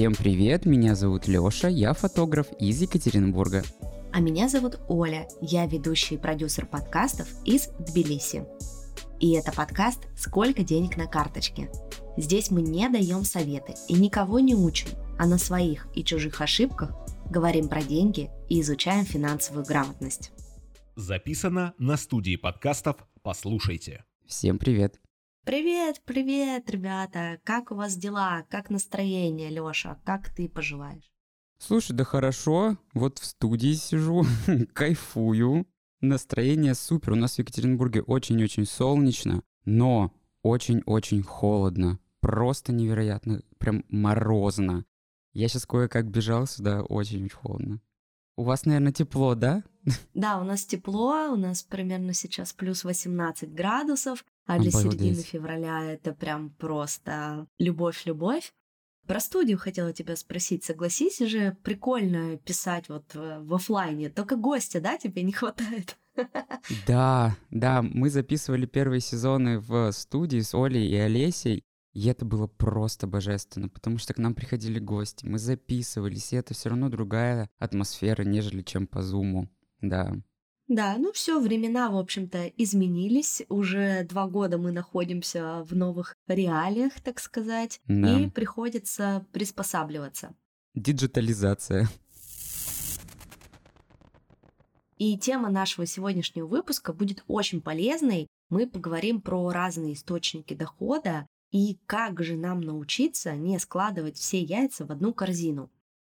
Всем привет, меня зовут Лёша, я фотограф из Екатеринбурга. А меня зовут Оля, я ведущий и продюсер подкастов из Тбилиси. И это подкаст «Сколько денег на карточке?». Здесь мы не даем советы и никого не учим, а на своих и чужих ошибках говорим про деньги и изучаем финансовую грамотность. Записано на студии подкастов «Послушайте». Всем привет. Привет, привет, ребята! Как у вас дела? Как настроение, Лёша? Как ты поживаешь? Слушай, да хорошо. Вот в студии сижу, кайфую. Настроение супер. У нас в Екатеринбурге очень-очень солнечно, но очень-очень холодно. Просто невероятно, прям морозно. Я сейчас кое-как бежал сюда, очень-очень холодно. У вас, наверное, тепло, да? Да, у нас тепло, у нас примерно сейчас плюс 18 градусов, а для Обалдеть. середины февраля это прям просто любовь-любовь. Про студию хотела тебя спросить, согласись же, прикольно писать вот в в оффлайне, только гостя, да, тебе не хватает? Да, да, мы записывали первые сезоны в студии с Олей и Олесей, и это было просто божественно, потому что к нам приходили гости, мы записывались, и это все равно другая атмосфера, нежели чем по зуму. Да. Да, ну все, времена, в общем-то, изменились. Уже два года мы находимся в новых реалиях, так сказать, Да. и приходится приспосабливаться. Диджитализация. И тема нашего сегодняшнего выпуска будет очень полезной. Мы поговорим про разные источники дохода и как же нам научиться не складывать все яйца в одну корзину.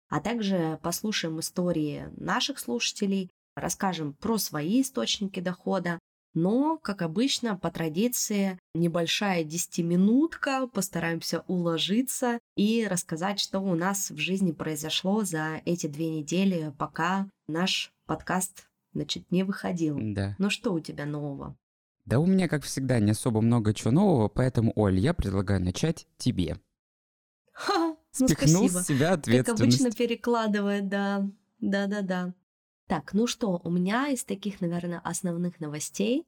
А также послушаем истории наших слушателей, расскажем про свои источники дохода. Но, как обычно, по традиции, небольшая десятиминутка, постараемся уложиться и рассказать, что у нас в жизни произошло за эти две недели, пока наш подкаст значит, не выходил. Да. Ну что у тебя нового? Да у меня, как всегда, не особо много чего нового, поэтому, Оль, я предлагаю начать тебе. Ха, ну спасибо. с себя Как ответственность. обычно перекладывает, да. Да-да-да. Так, ну что, у меня из таких, наверное, основных новостей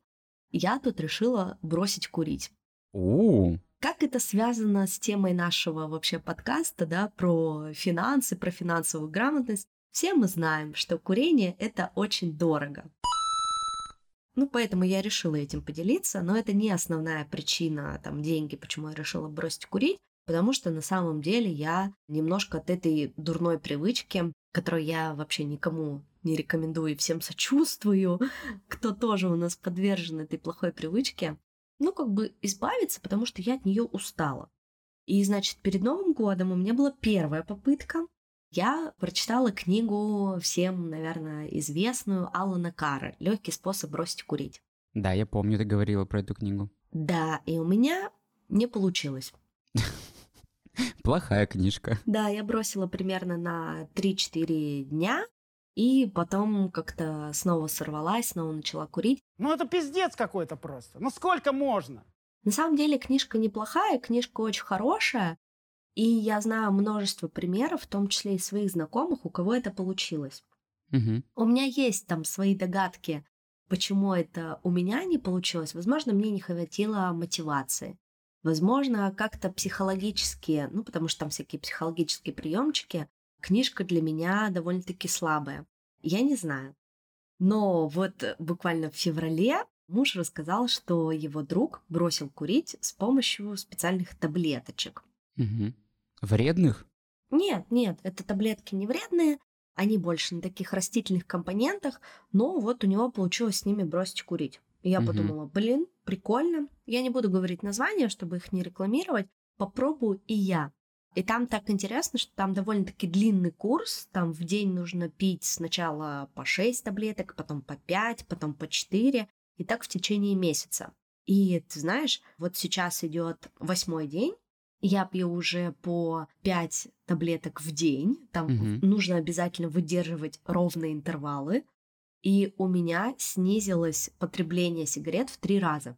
я тут решила бросить курить. У, Как это связано с темой нашего вообще подкаста, да, про финансы, про финансовую грамотность? Все мы знаем, что курение – это очень дорого. Ну, поэтому я решила этим поделиться, но это не основная причина, там, деньги, почему я решила бросить курить, потому что на самом деле я немножко от этой дурной привычки, которую я вообще никому не рекомендую и всем сочувствую, кто тоже у нас подвержен этой плохой привычке, ну, как бы избавиться, потому что я от нее устала. И, значит, перед Новым годом у меня была первая попытка. Я прочитала книгу всем, наверное, известную Алана Кара «Легкий способ бросить курить». да, я помню, ты говорила про эту книгу. Да, и у меня не получилось. Плохая книжка. Да, я бросила примерно на 3-4 дня, и потом как-то снова сорвалась, снова начала курить. Ну это пиздец какой-то просто. Ну сколько можно? На самом деле книжка неплохая, книжка очень хорошая, и я знаю множество примеров, в том числе и своих знакомых, у кого это получилось. Мгм. У меня есть там свои догадки, почему это у меня не получилось. Возможно, мне не хватило мотивации. Возможно, как-то психологически, ну, потому что там всякие психологические приемчики, книжка для меня довольно-таки слабая. Я не знаю. Но вот э, буквально в феврале муж рассказал, что его друг бросил курить с помощью специальных таблеточек. Мгм. Вредных? Нет, нет, это таблетки не вредные, они больше на таких растительных компонентах, но вот у него получилось с ними бросить курить. И я Мгм. подумала, блин, прикольно. Я не буду говорить названия, чтобы их не рекламировать. Попробую и я. И там так интересно, что там довольно-таки длинный курс. Там в день нужно пить сначала по 6 таблеток, потом по 5, потом по 4. И так в течение месяца. И ты знаешь, вот сейчас идет восьмой день, я пью уже по 5 таблеток в день. Там Мгм. нужно обязательно выдерживать ровные интервалы. И у меня снизилось потребление сигарет в три раза.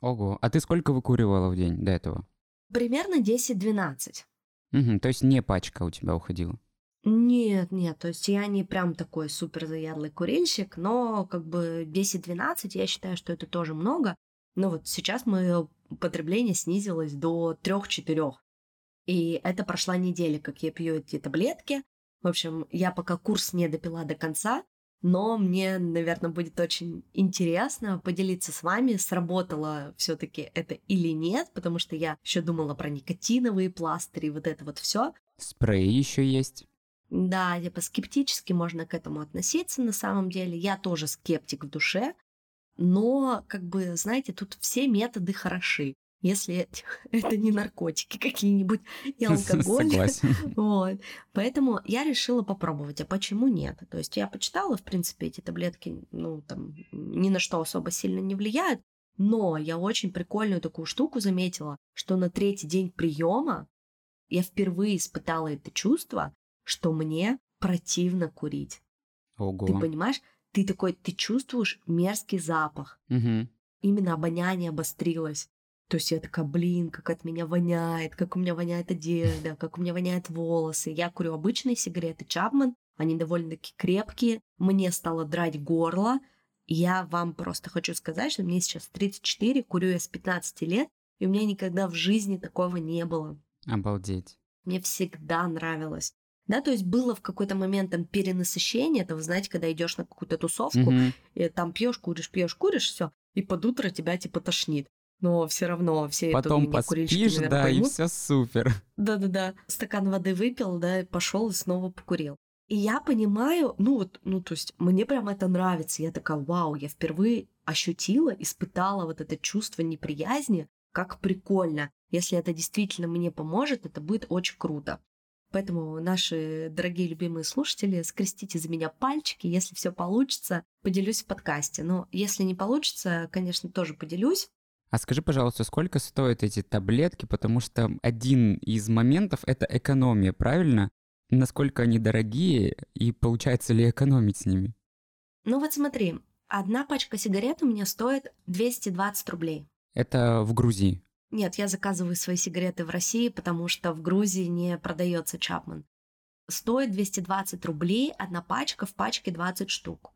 Ого. А ты сколько выкуривала в день до этого? Примерно 10-12. Мгм, То есть не пачка у тебя уходила? Нет, нет, то есть я не прям такой супер заядлый курильщик, но как бы 10-12 я считаю, что это тоже много. Но вот сейчас мое потребление снизилось до 3-4. И это прошла неделя, как я пью эти таблетки. В общем, я пока курс не допила до конца, но мне, наверное, будет очень интересно поделиться с вами, сработало все-таки это или нет, потому что я еще думала про никотиновые пластыри, вот это вот все. Спрей еще есть. Да, типа скептически можно к этому относиться на самом деле. Я тоже скептик в душе, но, как бы, знаете, тут все методы хороши если это не наркотики какие-нибудь и алкоголь. Согласен. Вот. Поэтому я решила попробовать. А почему нет? То есть я почитала, в принципе, эти таблетки, ну, там, ни на что особо сильно не влияют. Но я очень прикольную такую штуку заметила, что на третий день приема я впервые испытала это чувство, что мне противно курить. Ого. Ты понимаешь? Ты такой, ты чувствуешь мерзкий запах. Мгм. Именно обоняние обострилось. То есть я такая, блин, как от меня воняет, как у меня воняет одежда, как у меня воняют волосы. Я курю обычные сигареты Чапман, они довольно-таки крепкие. Мне стало драть горло. Я вам просто хочу сказать, что мне сейчас 34, курю я с 15 лет, и у меня никогда в жизни такого не было. Обалдеть. Мне всегда нравилось. Да, то есть было в какой-то момент там перенасыщение, это вы знаете, когда идешь на какую-то тусовку, Мгм. и там пьешь, куришь, пьешь, куришь, все, и под утро тебя типа тошнит. Но все равно все Потом это поспишь, да, и поймут. все супер. Да-да-да. Стакан воды выпил, да, и пошел и снова покурил. И я понимаю, ну вот, ну то есть мне прям это нравится. Я такая, вау, я впервые ощутила, испытала вот это чувство неприязни, как прикольно. Если это действительно мне поможет, это будет очень круто. Поэтому наши дорогие любимые слушатели, скрестите за меня пальчики. Если все получится, поделюсь в подкасте. Но если не получится, конечно, тоже поделюсь. А скажи, пожалуйста, сколько стоят эти таблетки? Потому что один из моментов — это экономия, правильно? Насколько они дорогие и получается ли экономить с ними? Ну вот смотри, одна пачка сигарет у меня стоит 220 рублей. Это в Грузии. Нет, я заказываю свои сигареты в России, потому что в Грузии не продается Чапман. Стоит 220 рублей одна пачка, в пачке 20 штук.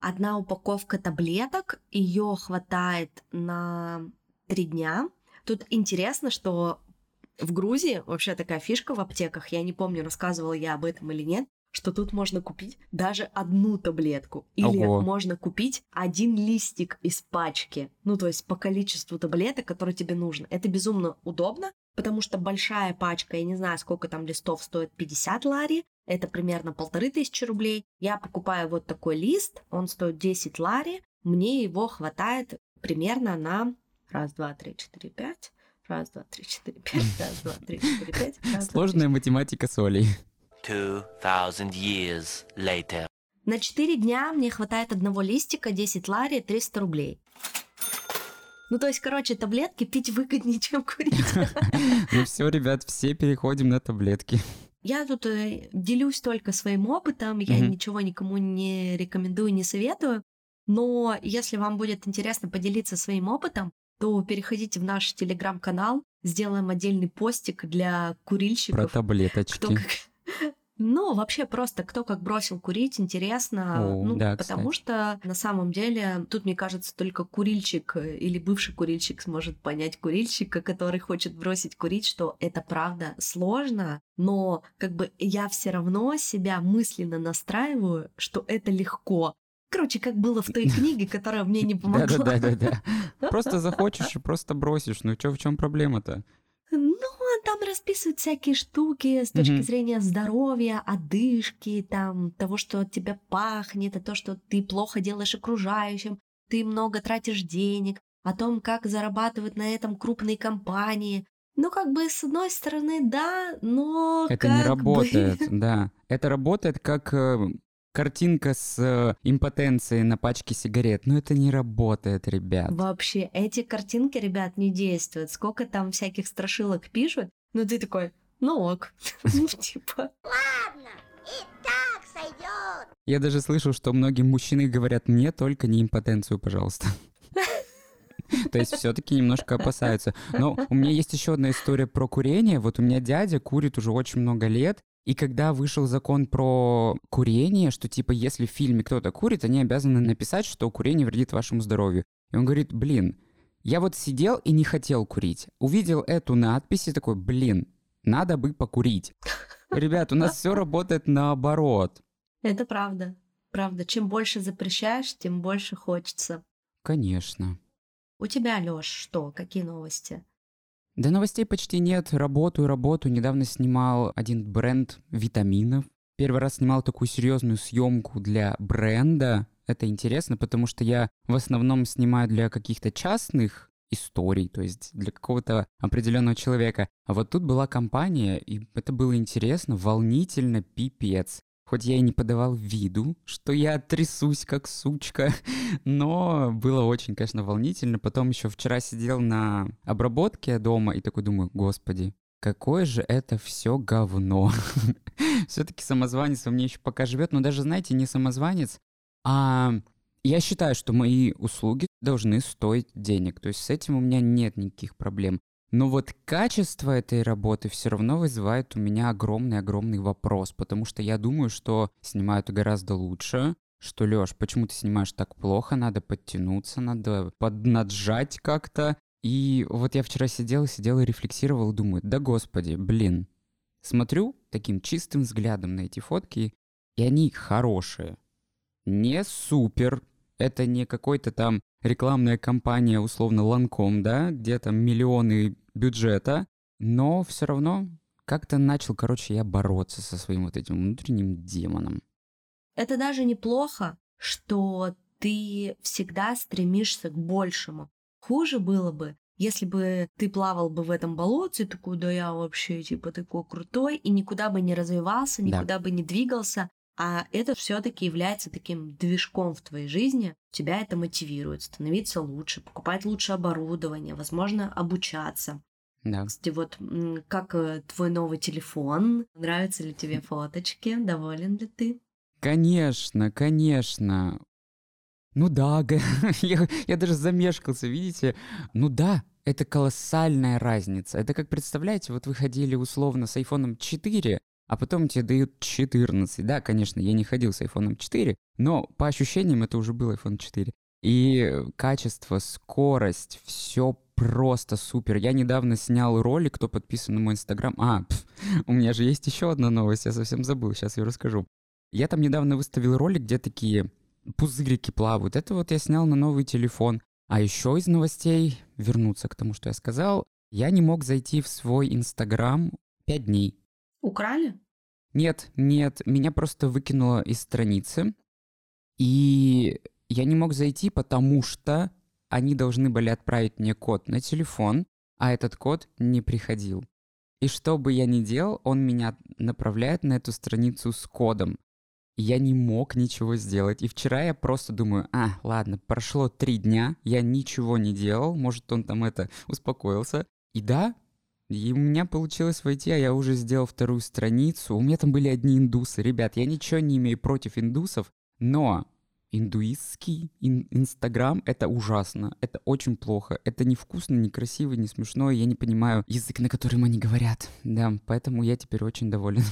Одна упаковка таблеток, ее хватает на три дня. Тут интересно, что в Грузии вообще такая фишка в аптеках, я не помню, рассказывала я об этом или нет, что тут можно купить даже одну таблетку. Или Ого. можно купить один листик из пачки. Ну, то есть по количеству таблеток, которые тебе нужно. Это безумно удобно, потому что большая пачка, я не знаю, сколько там листов стоит, 50 лари, это примерно полторы тысячи рублей. Я покупаю вот такой лист, он стоит 10 лари, мне его хватает примерно на раз, два, три, четыре, пять, раз, два, три, четыре, пять, раз, два, три, четыре, пять. раз, два, три, Сложная математика солей. 2,000 years later. На 4 дня мне хватает одного листика, 10 лари, 300 рублей. Ну, то есть, короче, таблетки пить выгоднее, чем курить. Ну все, ребят, все переходим на таблетки. Я тут э, делюсь только своим опытом, я ничего никому не рекомендую, не советую. Но если вам будет интересно поделиться своим опытом, то переходите в наш телеграм-канал, сделаем отдельный постик для Про курильщиков. Кто таблеточки. как... Ну, вообще просто кто как бросил курить, интересно. О, ну, да, потому что на самом деле тут, мне кажется, только курильщик э, или бывший курильщик сможет понять курильщика, который хочет бросить курить, что это правда сложно, но как бы я все равно себя мысленно настраиваю, что это легко. Короче, как было в той книге, которая мне не помогла. Да-да-да-да. Просто захочешь и просто бросишь. Ну чё, в чем проблема-то? Ну, там расписывают всякие штуки с точки Мгм. зрения здоровья, одышки, там, того, что от тебя пахнет, и то, что ты плохо делаешь окружающим, ты много тратишь денег, о том, как зарабатывают на этом крупные компании. Ну, как бы, с одной стороны, да, но Это не бы- работает, да. Это работает как э, картинка с э, импотенцией на пачке сигарет. Но это не работает, ребят. Вообще, эти картинки, ребят, не действуют. Сколько там всяких страшилок пишут, ну ты такой, ну ок. Ну, типа, Я даже слышал, что многие мужчины говорят, мне только не импотенцию, пожалуйста. То есть все-таки немножко опасаются. Но у меня есть еще одна история про курение. Вот у меня дядя курит уже очень много лет, и когда вышел закон про курение, что типа если в фильме кто-то курит, они обязаны написать, что курение вредит вашему здоровью. И он говорит, блин, я вот сидел и не хотел курить. Увидел эту надпись и такой, блин, надо бы покурить. Ребят, у нас все работает наоборот. Это правда. Правда, чем больше запрещаешь, тем больше хочется. Конечно. У тебя, Лёш, что? Какие новости? Да новостей почти нет. Работаю, работаю. Недавно снимал один бренд витаминов. Первый раз снимал такую серьезную съемку для бренда. Это интересно, потому что я в основном снимаю для каких-то частных историй, то есть для какого-то определенного человека. А вот тут была компания, и это было интересно, волнительно, пипец. Хоть я и не подавал виду, что я трясусь как сучка, но было очень, конечно, волнительно. Потом еще вчера сидел на обработке дома и такой думаю, господи, какое же это все говно. Все-таки самозванец во мне еще пока живет, но даже, знаете, не самозванец, а я считаю, что мои услуги должны стоить денег. То есть с этим у меня нет никаких проблем. Но вот качество этой работы все равно вызывает у меня огромный-огромный вопрос, потому что я думаю, что снимают гораздо лучше, что, Лёш, почему ты снимаешь так плохо, надо подтянуться, надо поднаджать как-то. И вот я вчера сидел, сидел и рефлексировал, думаю, да господи, блин. Смотрю таким чистым взглядом на эти фотки, и они хорошие. Не супер, это не какой-то там рекламная кампания, условно, Ланком, да, где там миллионы бюджета, но все равно как-то начал, короче, я бороться со своим вот этим внутренним демоном. Это даже неплохо, что ты всегда стремишься к большему. Хуже было бы, если бы ты плавал бы в этом болоте, такой, да я вообще типа такой крутой, и никуда бы не развивался, никуда да. бы не двигался, а это все-таки является таким движком в твоей жизни. Тебя это мотивирует становиться лучше, покупать лучше оборудование, возможно, обучаться. Да. Кстати, вот как э, твой новый телефон? Нравятся ли тебе фоточки? Доволен ли ты? Конечно, конечно. Ну да, я, я даже замешкался, видите? Ну да, это колоссальная разница. Это как, представляете, вот вы ходили условно с iPhone 4, а потом тебе дают 14. Да, конечно, я не ходил с iPhone 4, но по ощущениям это уже был iPhone 4. И качество, скорость, все просто супер. Я недавно снял ролик, кто подписан на мой инстаграм. А, пф, у меня же есть еще одна новость, я совсем забыл, сейчас я расскажу. Я там недавно выставил ролик, где такие пузырики плавают. Это вот я снял на новый телефон. А еще из новостей, вернуться к тому, что я сказал, я не мог зайти в свой инстаграм 5 дней. Украли? Нет, нет, меня просто выкинуло из страницы. И я не мог зайти, потому что они должны были отправить мне код на телефон, а этот код не приходил. И что бы я ни делал, он меня направляет на эту страницу с кодом. Я не мог ничего сделать. И вчера я просто думаю, а, ладно, прошло три дня, я ничего не делал, может, он там это успокоился. И да, и у меня получилось войти, а я уже сделал вторую страницу. У меня там были одни индусы. Ребят, я ничего не имею против индусов, но индуистский ин- инстаграм — это ужасно, это очень плохо, это невкусно, некрасиво, не смешно, я не понимаю язык, на котором они говорят. Да, поэтому я теперь очень доволен.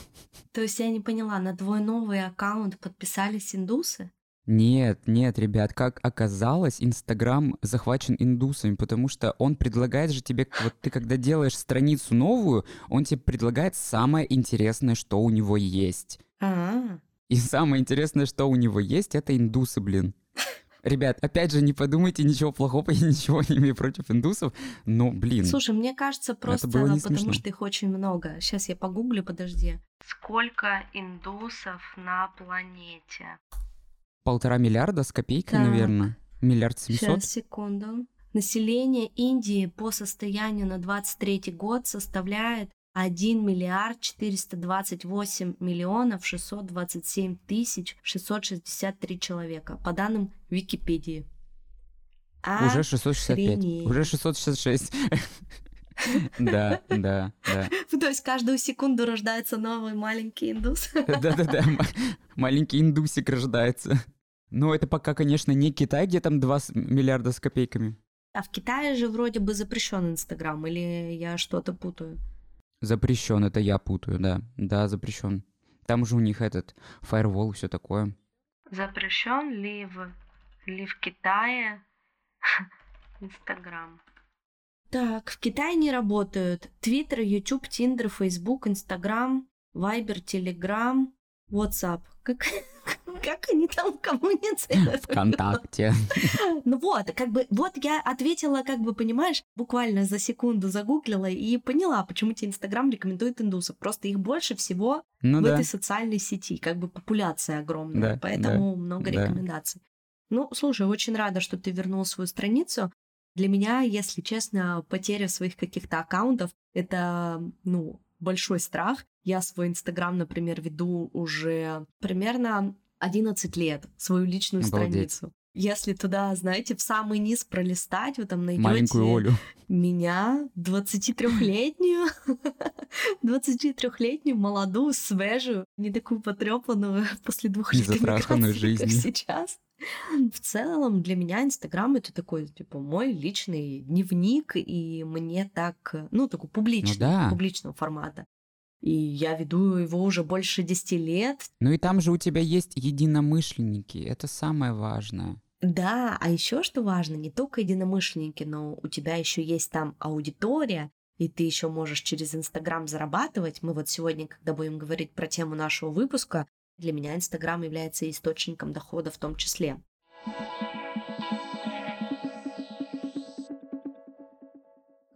То есть я не поняла, на твой новый аккаунт подписались индусы? Нет, нет, ребят, как оказалось, Инстаграм захвачен индусами, потому что он предлагает же тебе, вот ты когда делаешь страницу новую, он тебе предлагает самое интересное, что у него есть. А-а-а. И самое интересное, что у него есть, это индусы, блин. Ребят, опять же, не подумайте ничего плохого, я ничего не имею против индусов, но, блин. Слушай, мне кажется, просто было не потому смешно. что их очень много. Сейчас я погуглю, подожди. Сколько индусов на планете? Полтора миллиарда с копейкой, Так. наверное. Миллиард семьсот. Сейчас, секунду. Население Индии по состоянию на 23 год составляет 1 миллиард 428 миллионов 627 тысяч 663 человека, по данным Википедии. Уже 665. Охренеть. Уже 666. Да, да, да. То есть каждую секунду рождается новый маленький индус. Да-да-да, маленький индусик рождается. Но это пока, конечно, не Китай, где там 2 с- миллиарда с копейками. А в Китае же вроде бы запрещен Инстаграм, или я что-то путаю? Запрещен, это я путаю, да. Да, запрещен. Там же у них этот фаервол и все такое. Запрещен ли в, ли в Китае Инстаграм? Так, в Китае не работают. Твиттер, Ютуб, Тиндер, Фейсбук, Инстаграм, Вайбер, Телеграм, WhatsApp. Как, как они там коммуницируют? ВКонтакте. Ну вот, как бы, вот я ответила, как бы, понимаешь, буквально за секунду загуглила и поняла, почему тебе Инстаграм рекомендует индусов. Просто их больше всего Ну в да. этой социальной сети, как бы популяция огромная, Да, поэтому много да. рекомендаций. Ну, слушай, очень рада, что ты вернул свою страницу. Для меня, если честно, потеря своих каких-то аккаунтов — это, ну, большой страх. Я свой Инстаграм, например, веду уже примерно 11 лет, свою личную Обалдеть. страницу. Если туда, знаете, в самый низ пролистать, вы там найдете Маленькую Олю. меня, 23-летнюю, 23-летнюю, молодую, свежую, не такую потрепанную после двух лет эмиграции, как сейчас. В целом, для меня Инстаграм это такой, типа, мой личный дневник, и мне так, ну, такой публичный, да. публичного формата. И я веду его уже больше 10 лет. Ну и там же у тебя есть единомышленники. Это самое важное. Да, а еще что важно, не только единомышленники, но у тебя еще есть там аудитория, и ты еще можешь через Инстаграм зарабатывать. Мы вот сегодня, когда будем говорить про тему нашего выпуска, для меня Инстаграм является источником дохода в том числе.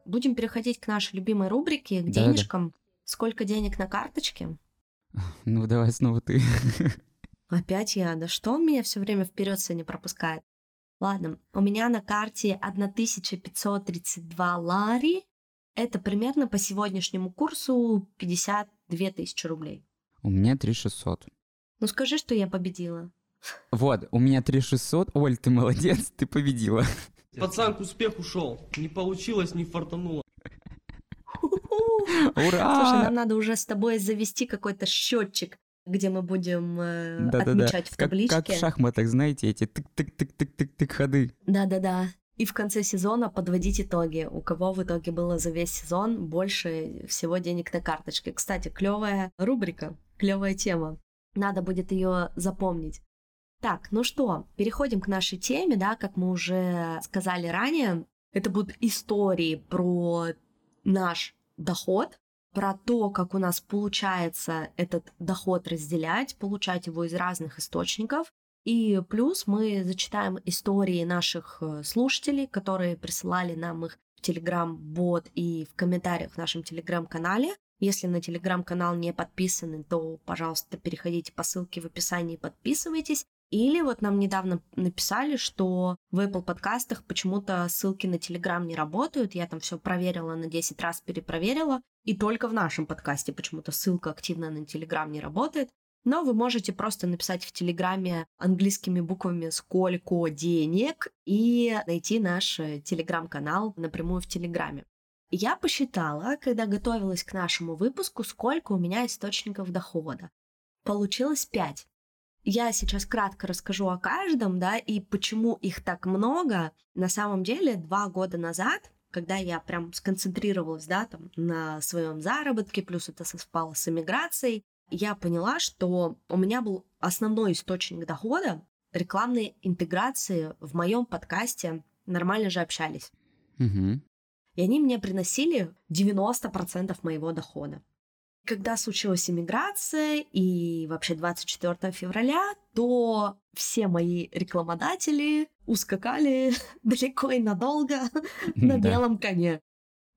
Будем переходить к нашей любимой рубрике, к Да-да. денежкам. Сколько денег на карточке? Ну давай снова ты. Опять я, да что он меня все время вперед не пропускает? Ладно, у меня на карте 1532 лари. Это примерно по сегодняшнему курсу 52 тысячи рублей. У меня 3600. Ну скажи, что я победила. Вот, у меня 3600. Оль, ты молодец, ты победила. Пацан к успеху шел. Не получилось, не фартануло. Слушай, Ура! нам надо уже с тобой завести какой-то счетчик, где мы будем э, Да-да-да. отмечать в Как, табличке. как в шахматах, знаете, эти тык-тык-тык-тык-тык ходы. Да-да-да. И в конце сезона подводить итоги. У кого в итоге было за весь сезон больше всего денег на карточке. Кстати, клевая рубрика, клевая тема. Надо будет ее запомнить. Так, ну что, переходим к нашей теме, да, как мы уже сказали ранее. Это будут истории про наш доход, про то, как у нас получается этот доход разделять, получать его из разных источников. И плюс мы зачитаем истории наших э, слушателей, которые присылали нам их в Telegram-бот и в комментариях в нашем Telegram-канале. Если на Telegram-канал не подписаны, то, пожалуйста, переходите по ссылке в описании и подписывайтесь. Или вот нам недавно написали, что в Apple подкастах почему-то ссылки на Telegram не работают. Я там все проверила на 10 раз, перепроверила. И только в нашем подкасте почему-то ссылка активно на Telegram не работает. Но вы можете просто написать в Телеграме английскими буквами «Сколько денег» и найти наш э, Телеграм-канал напрямую в Телеграме. Я посчитала, когда готовилась к нашему выпуску, сколько у меня источников дохода. Получилось 5. Я сейчас кратко расскажу о каждом, да, и почему их так много. На самом деле, два года назад, когда я прям сконцентрировалась, да, там, на своем заработке, плюс это совпало с эмиграцией, я поняла, что у меня был основной источник дохода рекламные интеграции в моем подкасте «Нормально же общались». Мгм. И они мне приносили 90% моего дохода. Когда случилась иммиграция и вообще 24 февраля, то все мои рекламодатели ускакали далеко и надолго на белом коне.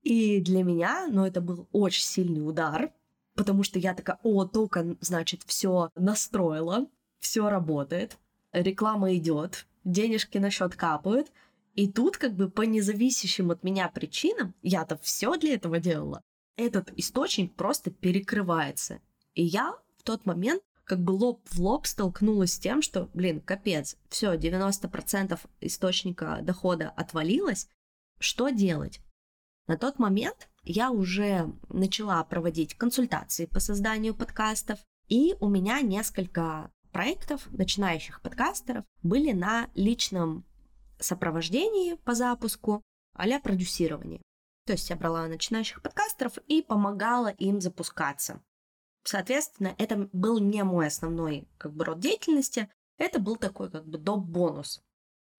И для меня, ну, это был очень сильный удар, потому что я такая, о, только, значит, все настроила, все работает, реклама идет, денежки на счет капают, и тут как бы по независящим от меня причинам, я-то все для этого делала, этот источник просто перекрывается. И я в тот момент как бы лоб в лоб столкнулась с тем, что, блин, капец, все, 90% источника дохода отвалилось, что делать? На тот момент я уже начала проводить консультации по созданию подкастов, и у меня несколько проектов начинающих подкастеров были на личном сопровождении по запуску а продюсирование. То есть я брала начинающих подкастеров и помогала им запускаться. Соответственно, это был не мой основной как бы, род деятельности, это был такой как бы доп. бонус.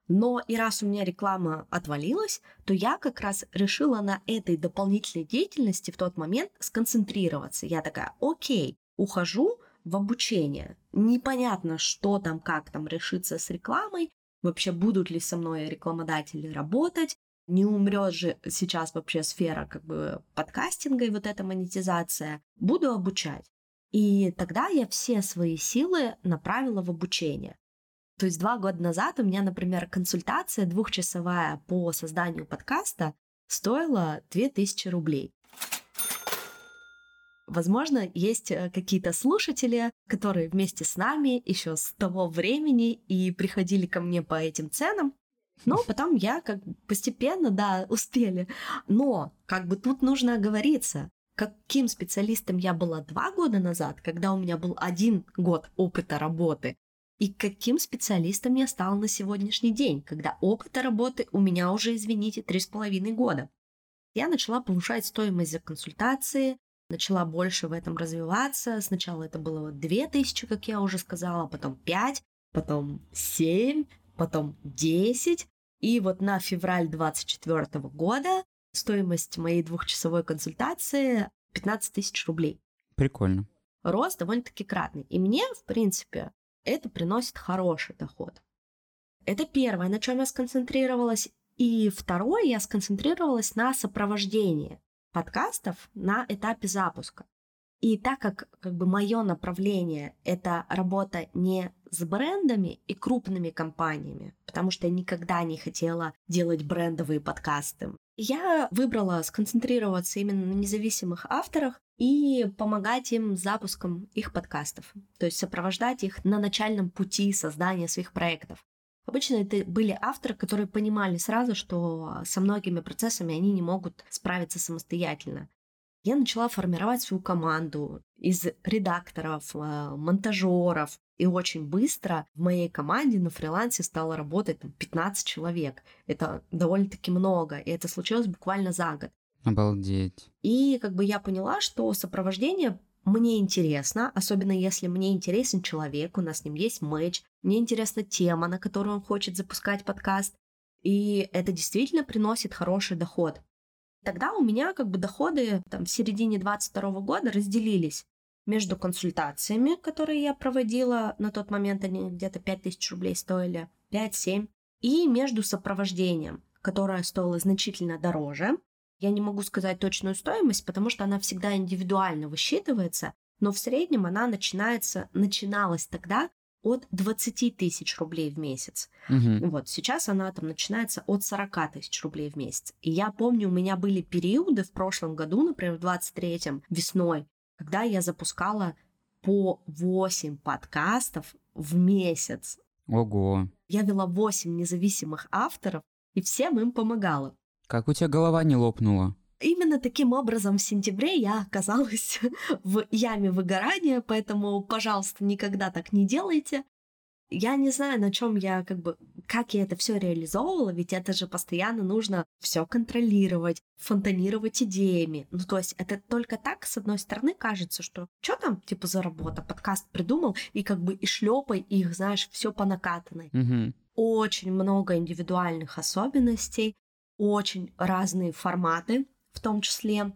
Но и раз у меня реклама отвалилась, то я как раз решила на этой дополнительной деятельности в тот момент сконцентрироваться. Я такая, окей, ухожу в обучение. Непонятно, что там, как там решится с рекламой, вообще будут ли со мной рекламодатели работать, не умрет же сейчас вообще сфера как бы подкастинга и вот эта монетизация. Буду обучать. И тогда я все свои силы направила в обучение. То есть два года назад у меня, например, консультация двухчасовая по созданию подкаста стоила 2000 рублей. Возможно, есть э, какие-то слушатели, которые вместе с нами еще с того времени и приходили ко мне по этим ценам. Но потом я как постепенно, да, успели. Но как бы тут нужно оговориться, каким специалистом я была два года назад, когда у меня был один год опыта работы, и каким специалистом я стала на сегодняшний день, когда опыта работы у меня уже, извините, три с половиной года. Я начала повышать стоимость за консультации, начала больше в этом развиваться. Сначала это было 2000, как я уже сказала, потом 5, потом 7, потом 10. И вот на февраль 24 года стоимость моей двухчасовой консультации 15 тысяч рублей. Прикольно. Рост довольно-таки кратный. И мне, в принципе, это приносит хороший доход. Это первое, на чем я сконцентрировалась. И второе, я сконцентрировалась на сопровождении подкастов на этапе запуска. И так как как бы мое направление это работа не с брендами и крупными компаниями, потому что я никогда не хотела делать брендовые подкасты. Я выбрала сконцентрироваться именно на независимых авторах и помогать им с запуском их подкастов, то есть сопровождать их на начальном пути создания своих проектов. Обычно это были авторы, которые понимали сразу, что со многими процессами они не могут справиться самостоятельно я начала формировать свою команду из редакторов, э, монтажеров. И очень быстро в моей команде на фрилансе стало работать там, 15 человек. Это довольно-таки много, и это случилось буквально за год. Обалдеть. И как бы я поняла, что сопровождение мне интересно, особенно если мне интересен человек, у нас с ним есть матч, мне интересна тема, на которую он хочет запускать подкаст, и это действительно приносит хороший доход. Тогда у меня как бы доходы там, в середине 22 года разделились между консультациями, которые я проводила, на тот момент они где-то 5000 рублей стоили, 5-7, и между сопровождением, которое стоило значительно дороже. Я не могу сказать точную стоимость, потому что она всегда индивидуально высчитывается, но в среднем она начинается, начиналась тогда от 20 тысяч рублей в месяц. Угу. Вот сейчас она там начинается от 40 тысяч рублей в месяц. И я помню, у меня были периоды в прошлом году, например, в 23-м, весной, когда я запускала по 8 подкастов в месяц. Ого. Я вела 8 независимых авторов, и всем им помогала. Как у тебя голова не лопнула? Именно таким образом в сентябре я оказалась в яме выгорания, поэтому, пожалуйста, никогда так не делайте. Я не знаю, на чем я как бы, как я это все реализовывала, ведь это же постоянно нужно все контролировать, фонтанировать идеями. Ну, то есть это только так, с одной стороны, кажется, что что там, типа, за работа, подкаст придумал, и как бы и шлепай их, знаешь, все по накатанной. Угу. Очень много индивидуальных особенностей, очень разные форматы, в том числе.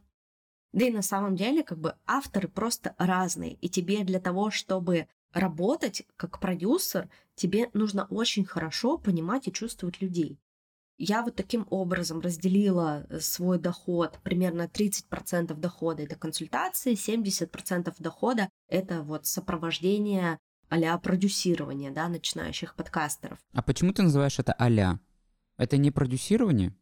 Да и на самом деле, как бы авторы просто разные. И тебе для того, чтобы работать как продюсер, тебе нужно очень хорошо понимать и чувствовать людей. Я вот таким образом разделила э, свой доход, примерно 30% дохода это консультации, 70% дохода это вот сопровождение а продюсирование, да, начинающих подкастеров. А почему ты называешь это а Это не продюсирование?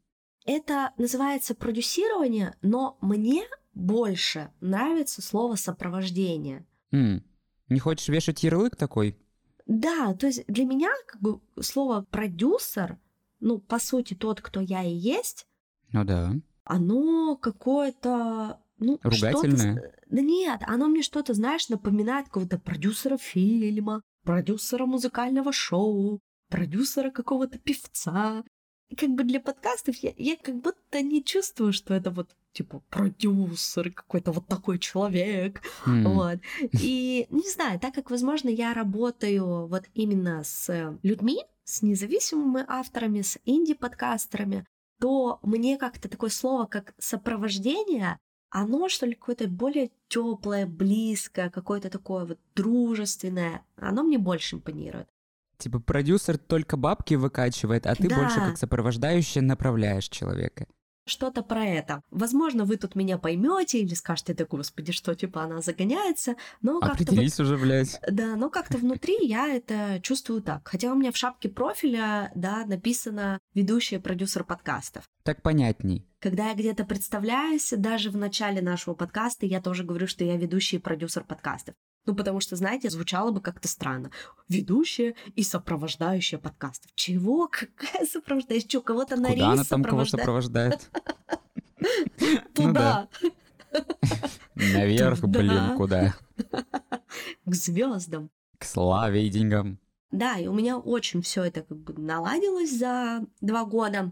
Это называется продюсирование, но мне больше нравится слово сопровождение. М, Не хочешь вешать ярлык такой? Да, то есть для меня как бы слово продюсер, ну, по сути, тот, кто я и есть, Ну да. оно какое-то ну, Ругательное? Да нет, оно мне что-то, знаешь, напоминает какого-то продюсера фильма, продюсера музыкального шоу, продюсера какого-то певца. Как бы для подкастов я, я как будто не чувствую, что это вот типа продюсер, какой-то вот такой человек. М, Вот. И не знаю, так как, возможно, я работаю вот именно с людьми, с независимыми авторами, с инди-подкастерами, то мне как-то такое слово, как сопровождение, оно что ли какое-то более теплое, близкое, какое-то такое вот дружественное, оно мне больше импонирует. Типа продюсер только бабки выкачивает, а ты Да. больше как сопровождающая направляешь человека. Что-то про это. Возможно, вы тут меня поймете или скажете, да господи, что типа она загоняется, но как-то вот уже, блядь. Да, но как-то внутри я это чувствую так. Хотя у меня в шапке профиля, да, написано ведущий продюсер подкастов. Так понятней. Когда я где-то представляюсь, даже в начале нашего подкаста я тоже говорю, что я ведущий и продюсер подкастов. Ну, потому что, знаете, звучало бы как-то странно. Ведущая и сопровождающая подкастов. Чего? Какая сопровождающая? Что, кого-то на Куда она там кого сопровождает? Ну Туда, Наверх, блин, куда? к звездам. К славе и деньгам. Да, и у меня очень все это как бы наладилось за два года,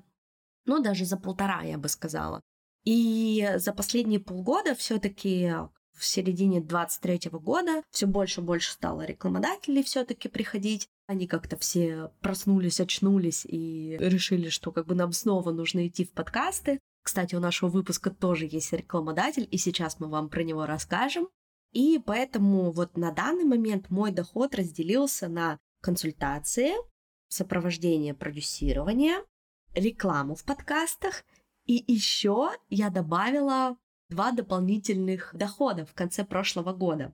ну даже за полтора, я бы сказала. И за последние полгода все-таки в середине 23 года все больше и больше стало рекламодателей все-таки приходить. Они как-то все проснулись, очнулись и решили, что как бы нам снова нужно идти в подкасты. Кстати, у нашего выпуска тоже есть рекламодатель, и сейчас мы вам про него расскажем. И поэтому вот на данный момент мой доход разделился на консультации, сопровождение продюсирования, рекламу в подкастах. И еще я добавила два дополнительных дохода в конце прошлого года.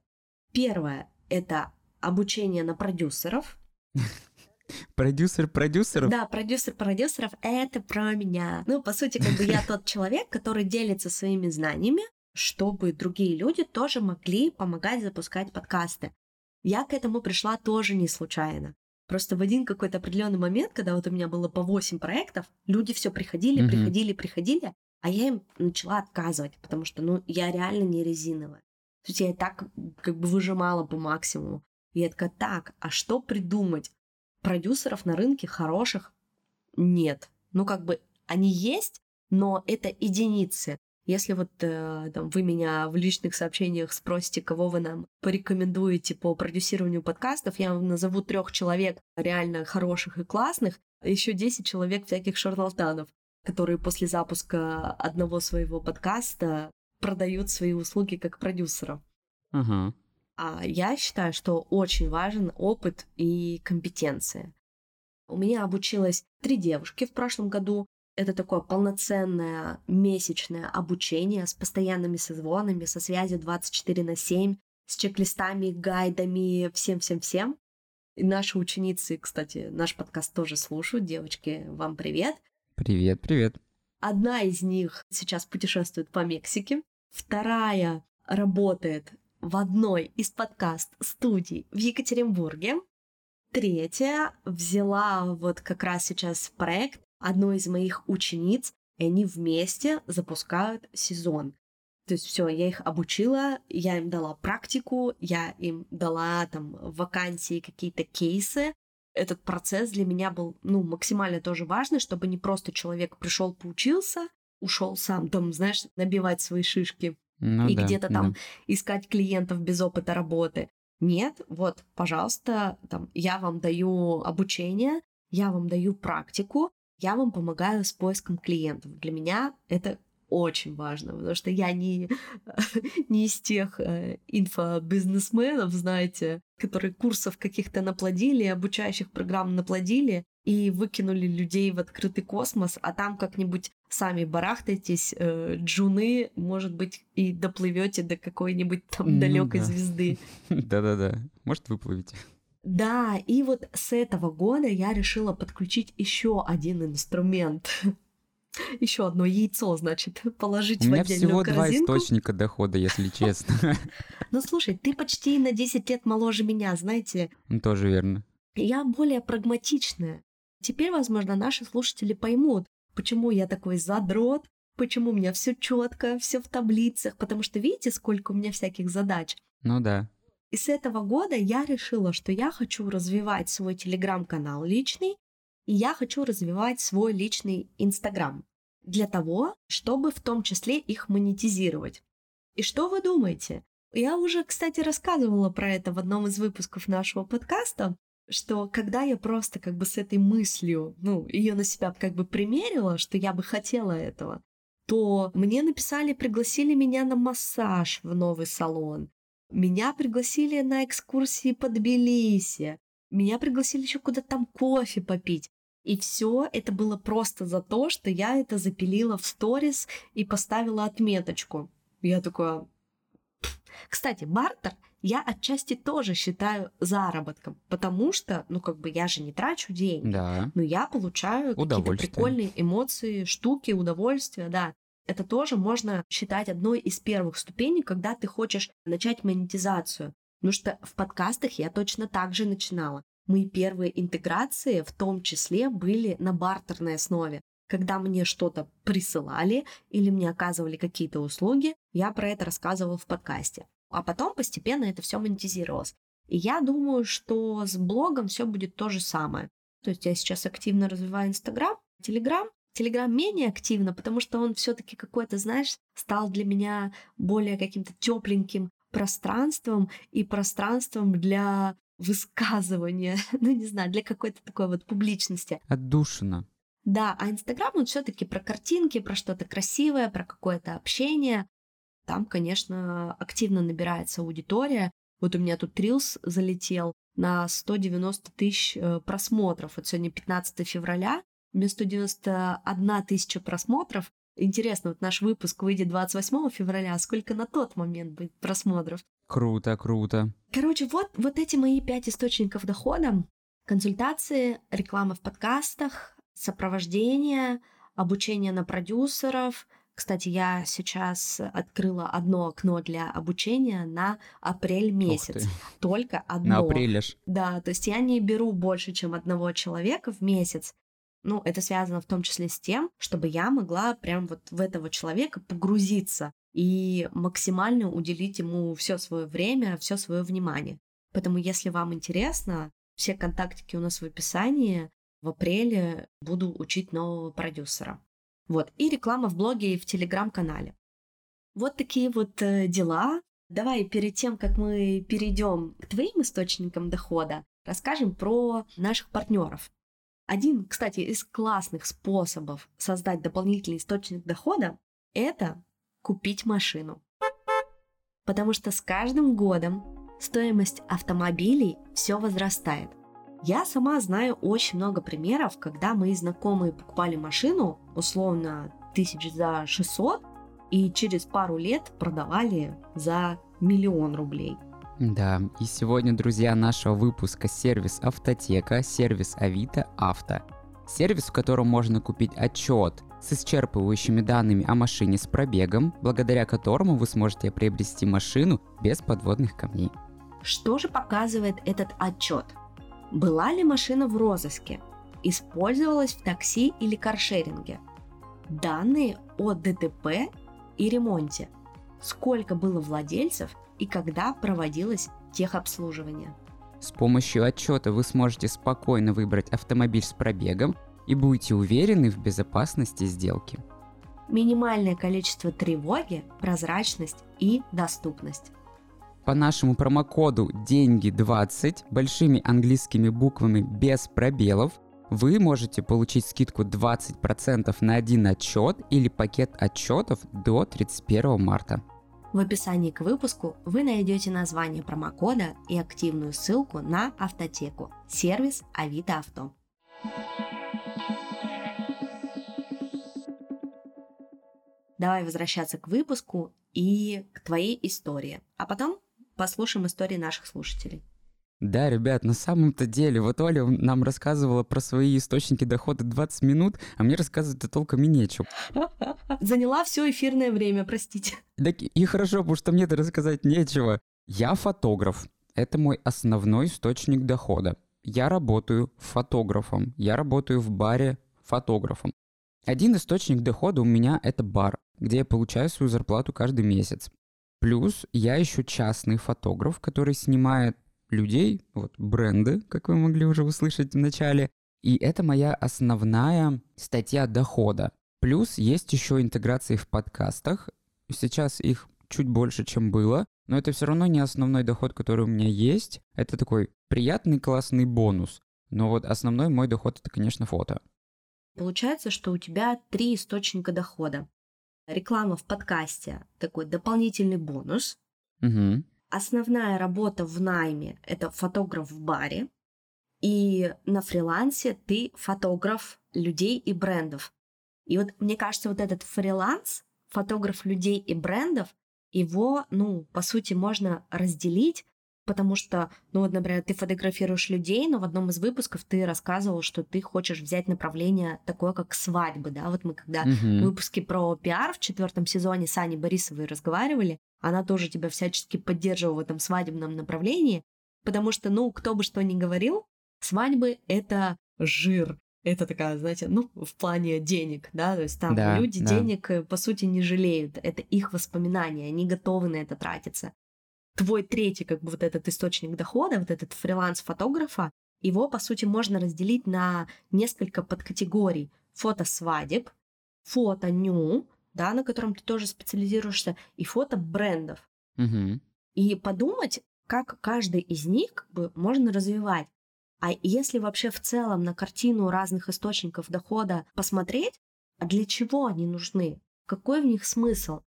Первое — это обучение на продюсеров. Продюсер продюсеров? Да, продюсер продюсеров — это про меня. Ну, по сути, как бы я тот человек, который делится своими знаниями, чтобы другие люди тоже могли помогать запускать подкасты. Я к этому пришла тоже не случайно. Просто в один какой-то определенный момент, когда вот у меня было по 8 проектов, люди все приходили, Мгм. приходили, приходили, а я им начала отказывать, потому что, ну, я реально не резиновая. То есть я и так как бы выжимала по максимуму. И я такая, так, а что придумать? Продюсеров на рынке хороших нет. Ну, как бы они есть, но это единицы. Если вот э, там, вы меня в личных сообщениях спросите, кого вы нам порекомендуете по продюсированию подкастов, я вам назову трех человек реально хороших и классных, а еще 10 человек всяких шарлатанов, которые после запуска одного своего подкаста продают свои услуги как продюсеров. Ага. А я считаю, что очень важен опыт и компетенция. У меня обучилось три девушки в прошлом году. Это такое полноценное месячное обучение с постоянными созвонами, со связью 24 на 7, с чек-листами, гайдами, всем-всем-всем. И наши ученицы, кстати, наш подкаст тоже слушают. Девочки, вам привет. Привет, привет. Одна из них сейчас путешествует по Мексике, вторая работает в одной из подкаст-студий в Екатеринбурге, третья взяла вот как раз сейчас проект одной из моих учениц, и они вместе запускают сезон. То есть все, я их обучила, я им дала практику, я им дала там вакансии, какие-то кейсы, этот процесс для меня был, ну, максимально тоже важный, чтобы не просто человек пришел, поучился, ушел сам там, знаешь, набивать свои шишки Ну и да, где-то да. там искать клиентов без опыта работы. Нет, вот, пожалуйста, там, я вам даю обучение, я вам даю практику, я вам помогаю с поиском клиентов. Для меня это очень важно, потому что я не, не из тех э, инфобизнесменов, знаете, которые курсов каких-то наплодили, обучающих программ наплодили и выкинули людей в открытый космос, а там как-нибудь сами барахтайтесь, э, джуны, может быть, и доплывете до какой-нибудь там Ну далекой да. звезды. Да-да-да. Может, выплывете. Да, и вот с этого года я решила подключить еще один инструмент. Еще одно яйцо, значит, положить У в меня отдельную всего два корзинку. источника дохода, если честно. Ну слушай, ты почти на 10 лет моложе меня, знаете. Ну, Тоже верно. Я более прагматичная. Теперь, возможно, наши слушатели поймут, почему я такой задрот, почему у меня все четко, все в таблицах, потому что видите, сколько у меня всяких задач. Ну да. И с этого года я решила, что я хочу развивать свой телеграм-канал личный, и я хочу развивать свой личный инстаграм для того, чтобы в том числе их монетизировать. И что вы думаете? Я уже, кстати, рассказывала про это в одном из выпусков нашего подкаста, что когда я просто как бы с этой мыслью, ну, ее на себя как бы примерила, что я бы хотела этого, то мне написали, пригласили меня на массаж в новый салон. Меня пригласили на экскурсии по Тбилиси. Меня пригласили еще куда-то там кофе попить. И все это было просто за то, что я это запилила в сторис и поставила отметочку. Я такая... Кстати, бартер я отчасти тоже считаю заработком, потому что, ну, как бы я же не трачу деньги, Да. но я получаю какие-то прикольные эмоции, штуки, удовольствия, да. Это тоже можно считать одной из первых ступеней, когда ты хочешь начать монетизацию. Потому что в подкастах я точно так же начинала. Мои первые интеграции в том числе были на бартерной основе. Когда мне что-то присылали или мне оказывали какие-то услуги, я про это рассказывала в подкасте. А потом постепенно это все монетизировалось. И я думаю, что с блогом все будет то же самое. То есть я сейчас активно развиваю Инстаграм, Телеграм. Телеграм менее активно, потому что он все-таки какой-то, знаешь, стал для меня более каким-то тепленьким пространством и пространством для высказывания, ну не знаю, для какой-то такой вот публичности. Отдушина. Да, а Инстаграм он все-таки про картинки, про что-то красивое, про какое-то общение. Там, конечно, активно набирается аудитория. Вот у меня тут Рилс залетел на 190 тысяч э, просмотров. Вот сегодня 15 февраля, у меня 191 тысяча просмотров. Интересно, вот наш выпуск выйдет 28 февраля, а сколько на тот момент будет просмотров? Круто, круто. Короче, вот, вот эти мои пять источников дохода. Консультации, реклама в подкастах, сопровождение, обучение на продюсеров. Кстати, я сейчас открыла одно окно для обучения на апрель месяц. Только одно. На апреле ж. Да, то есть я не беру больше, чем одного человека в месяц. Ну, это связано в том числе с тем, чтобы я могла прям вот в этого человека погрузиться и максимально уделить ему все свое время, все свое внимание. Поэтому, если вам интересно, все контактики у нас в описании. В апреле буду учить нового продюсера. Вот. И реклама в блоге и в телеграм-канале. Вот такие вот э, дела. Давай перед тем, как мы перейдем к твоим источникам дохода, расскажем про наших партнеров. Один, кстати, из классных способов создать дополнительный источник дохода – это купить машину. Потому что с каждым годом стоимость автомобилей все возрастает. Я сама знаю очень много примеров, когда мои знакомые покупали машину, условно, тысяч за 600, и через пару лет продавали за миллион рублей. Да, и сегодня, друзья, нашего выпуска сервис Автотека, сервис Авито Авто. Сервис, в котором можно купить отчет с исчерпывающими данными о машине с пробегом, благодаря которому вы сможете приобрести машину без подводных камней. Что же показывает этот отчет? Была ли машина в розыске? Использовалась в такси или каршеринге? Данные о ДТП и ремонте. Сколько было владельцев и когда проводилось техобслуживание. С помощью отчета вы сможете спокойно выбрать автомобиль с пробегом и будете уверены в безопасности сделки. Минимальное количество тревоги, прозрачность и доступность. По нашему промокоду «Деньги20» большими английскими буквами без пробелов вы можете получить скидку 20% на один отчет или пакет отчетов до 31 марта. В описании к выпуску вы найдете название промокода и активную ссылку на автотеку, сервис Авито Авто. Давай возвращаться к выпуску и к твоей истории, а потом послушаем истории наших слушателей. Да, ребят, на самом-то деле, вот Оля нам рассказывала про свои источники дохода 20 минут, а мне рассказывать-то толком и нечего. Заняла все эфирное время, простите. Так и хорошо, потому что мне-то рассказать нечего. Я фотограф. Это мой основной источник дохода. Я работаю фотографом. Я работаю в баре фотографом. Один источник дохода у меня это бар, где я получаю свою зарплату каждый месяц. Плюс я еще частный фотограф, который снимает людей, вот бренды, как вы могли уже услышать в начале. И это моя основная статья дохода. Плюс есть еще интеграции в подкастах. Сейчас их чуть больше, чем было, но это все равно не основной доход, который у меня есть. Это такой приятный классный бонус. Но вот основной мой доход это, конечно, фото. Получается, что у тебя три источника дохода. Реклама в подкасте – такой дополнительный бонус. Угу. Основная работа в найме – это фотограф в баре. И на фрилансе ты фотограф людей и брендов. И вот мне кажется, вот этот фриланс, фотограф людей и брендов, его, ну, по сути, можно разделить потому что, ну вот, например, ты фотографируешь людей, но в одном из выпусков ты рассказывал, что ты хочешь взять направление такое, как свадьбы, да, вот мы когда Мгм. в выпуске про пиар в четвертом сезоне с Аней Борисовой разговаривали, она тоже тебя всячески поддерживала в этом свадебном направлении, потому что, ну, кто бы что ни говорил, свадьбы — это жир, это такая, знаете, ну, в плане денег, да, то есть там Да, люди да. денег, э, по сути, не жалеют, это их воспоминания, они готовы на это тратиться твой третий, как бы вот этот источник дохода, вот этот фриланс фотографа, его, по сути, можно разделить на несколько подкатегорий. Фото свадеб, фото ню, да, на котором ты тоже специализируешься, и фото брендов. Мгм. И подумать, как каждый из них как бы, можно развивать. А если вообще в целом на картину разных источников дохода посмотреть, а для чего они нужны? Какой в них смысл?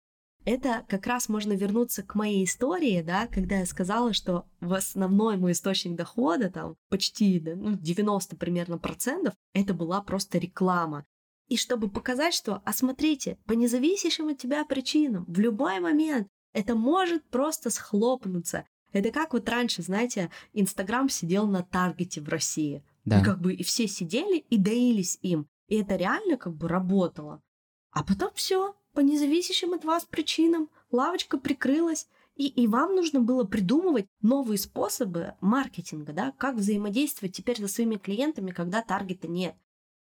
Это как раз можно вернуться к моей истории, да, когда я сказала, что в основной мой источник дохода, там почти да, ну, 90 примерно процентов, это была просто реклама. И чтобы показать, что, а смотрите, по независящим от тебя причинам, в любой момент это может просто схлопнуться. Это как вот раньше, знаете, Инстаграм сидел на таргете в России. Да. И как бы и все сидели и доились им. И это реально как бы работало. А потом все, по независящим от вас причинам, лавочка прикрылась, и, и вам нужно было придумывать новые способы маркетинга, да, как взаимодействовать теперь со своими клиентами, когда таргета нет.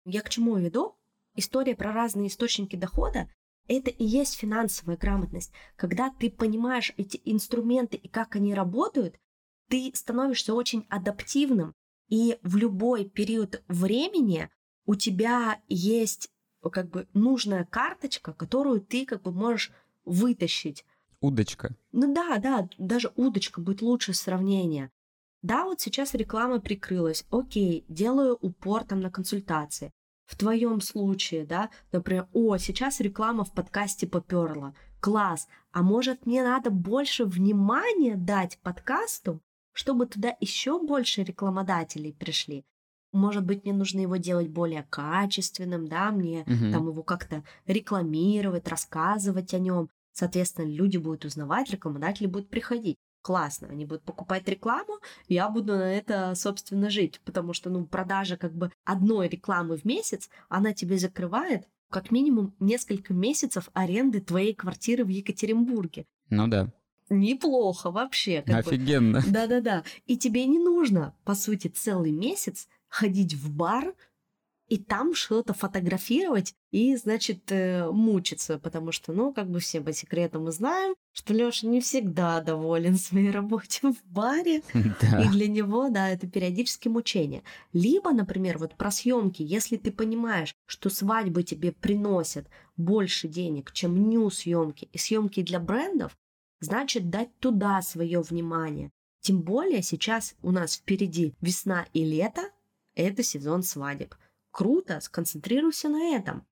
Я к чему веду? История про разные источники дохода – это и есть финансовая грамотность. Когда ты понимаешь эти инструменты и как они работают, ты становишься очень адаптивным, и в любой период времени у тебя есть как бы нужная карточка, которую ты как бы можешь вытащить. Удочка. Ну да, да, даже удочка будет лучше сравнения. Да, вот сейчас реклама прикрылась. Окей, делаю упор там на консультации. В твоем случае, да, например, о, сейчас реклама в подкасте поперла. Класс. А может, мне надо больше внимания дать подкасту, чтобы туда еще больше рекламодателей пришли? Может быть, мне нужно его делать более качественным, да, мне Мгм. там его как-то рекламировать, рассказывать о нем. Соответственно, люди будут узнавать, рекламодатели будут приходить. Классно, они будут покупать рекламу, я буду на это, собственно, жить, потому что, ну, продажа как бы одной рекламы в месяц, она тебе закрывает как минимум несколько месяцев аренды твоей квартиры в Екатеринбурге. Ну да. Неплохо вообще. как. Офигенно. Да-да-да. И тебе не нужно, по сути, целый месяц ходить в бар и там что-то фотографировать и, значит, э, мучиться, потому что, ну, как бы все по секрету мы знаем, что Лёша не всегда доволен своей работе в баре, и Да. для него, да, это периодически мучение. Либо, например, вот про съемки, если ты понимаешь, что свадьбы тебе приносят больше денег, чем ню съемки и съемки для брендов, значит дать туда свое внимание. Тем более сейчас у нас впереди весна и лето, это сезон свадеб. Круто, сконцентрируйся на этом.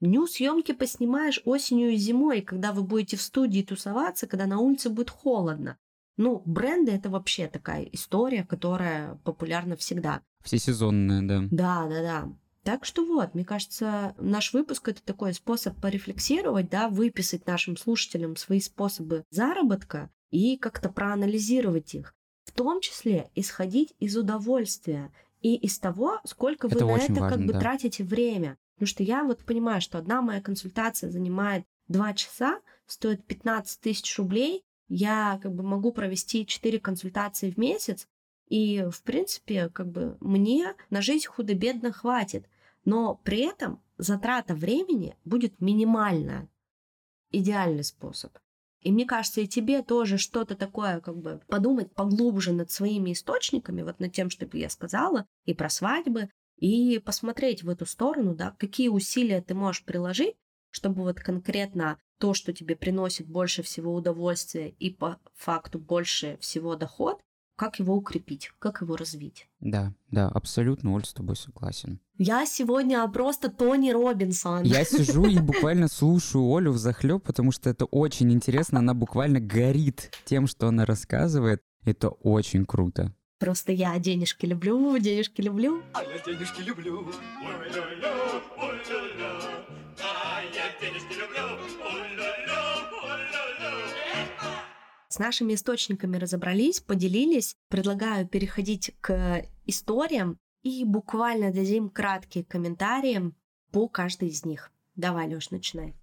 Ню съемки поснимаешь осенью и зимой, когда вы будете в студии тусоваться, когда на улице будет холодно. Ну, бренды это вообще такая история, которая популярна всегда. Всесезонная, да. Да, да, да. Так что вот, мне кажется, наш выпуск это такой способ порефлексировать, да, выписать нашим слушателям свои способы заработка и как-то проанализировать их. В том числе исходить из удовольствия и из того, сколько вы Это на это как важно, бы да. тратите время. Потому что я вот понимаю, что одна моя консультация занимает 2 часа, стоит 15 тысяч рублей. Я как бы могу провести 4 консультации в месяц, и, в принципе, как бы мне на жизнь худо-бедно хватит. Но при этом затрата времени будет минимальная. Идеальный способ. И мне кажется, и тебе тоже что-то такое, как бы подумать поглубже над своими источниками, вот над тем, что я сказала, и про свадьбы, и посмотреть в эту сторону, да, какие усилия ты можешь приложить, чтобы вот конкретно то, что тебе приносит больше всего удовольствия и по факту больше всего доход, как его укрепить, как его развить. Да, да, абсолютно, Оль, с тобой согласен. Я сегодня просто Тони Робинсон. Я сижу и буквально слушаю Олю в захлеб, потому что это очень интересно. Она буквально горит тем, что она рассказывает. Это очень круто. Просто я денежки люблю, денежки люблю. А я денежки люблю. Ой-ля-ля, ой-ля-ля. А я денежки люблю. Ой-ля-ля, С нашими источниками разобрались, поделились. Предлагаю переходить к историям и буквально дадим краткие комментарии по каждой из них. Давай, Лёш, начинай.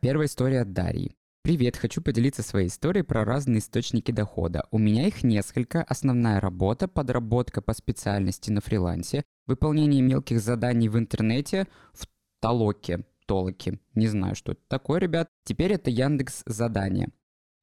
Первая история от Дарьи. Привет, хочу поделиться своей историей про разные источники дохода. У меня их несколько. Основная работа, подработка по специальности на фрилансе, выполнение мелких заданий в интернете, в Толоке, Толоке. Не знаю, что это такое, ребят. Теперь это Яндекс Задания.